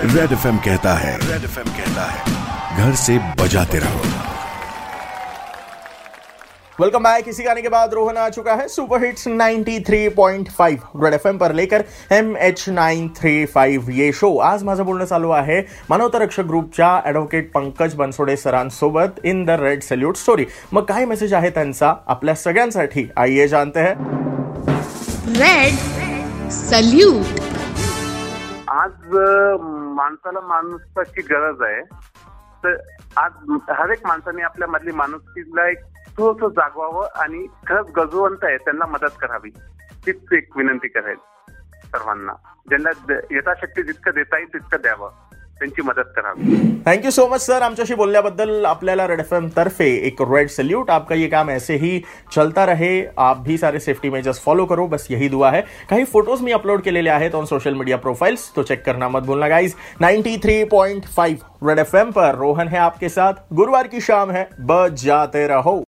Red F कहता है red F कहता है घर से बजाते रहो। वेलकम बैक इसी गाने के बाद रोहन आ चुका है सुपर हिट्स 93.5 रेड एफ़ पर लेकर M H nine three five ये शो आज माझं बोलणं चालू आहे मानवतारक्षक ग्रुपच्या advocate Pankaj Bansode सरांसोबत in the red salute story मग काय मेसेज आहे त्यांचा? आपल्या सगळ्यांसाठी. आइए जानते हैं. रेड सल्यूट आज माणसाला माणसाची गरज आहे. तर आज हर एक माणसाने आपल्या मधली माणुसकीला एक थोडस जागवावं आणि खरंच गरजवंत आहे त्यांना मदत करावी. तीच एक विनंती करेल सर्वांना. ज्यांना यथाशक्ती जितकं देता येईल तितकं द्यावं. त्यांची मदत करावी thank you so much sir आमच्याशी बोलल्याबद्दल आपल्याला रेड एफ़ एम तर्फे एक रेड सल्यूट आपका ये काम ऐसे ही चलता रहे. आप भी सारे सेफ्टी मेजर्स फॉलो करो. बस यही दुआ है. काही फ़ोटोज़ मी अपलोड केलेले आहेत ऑन सोशल मीडिया प्रोफाइल्स तो चेक करना मत भूलना गाइज़ 93.5 रेड एफएम पर रोहन है आपके साथ. गुरुवार की शाम है. बजाते रहो.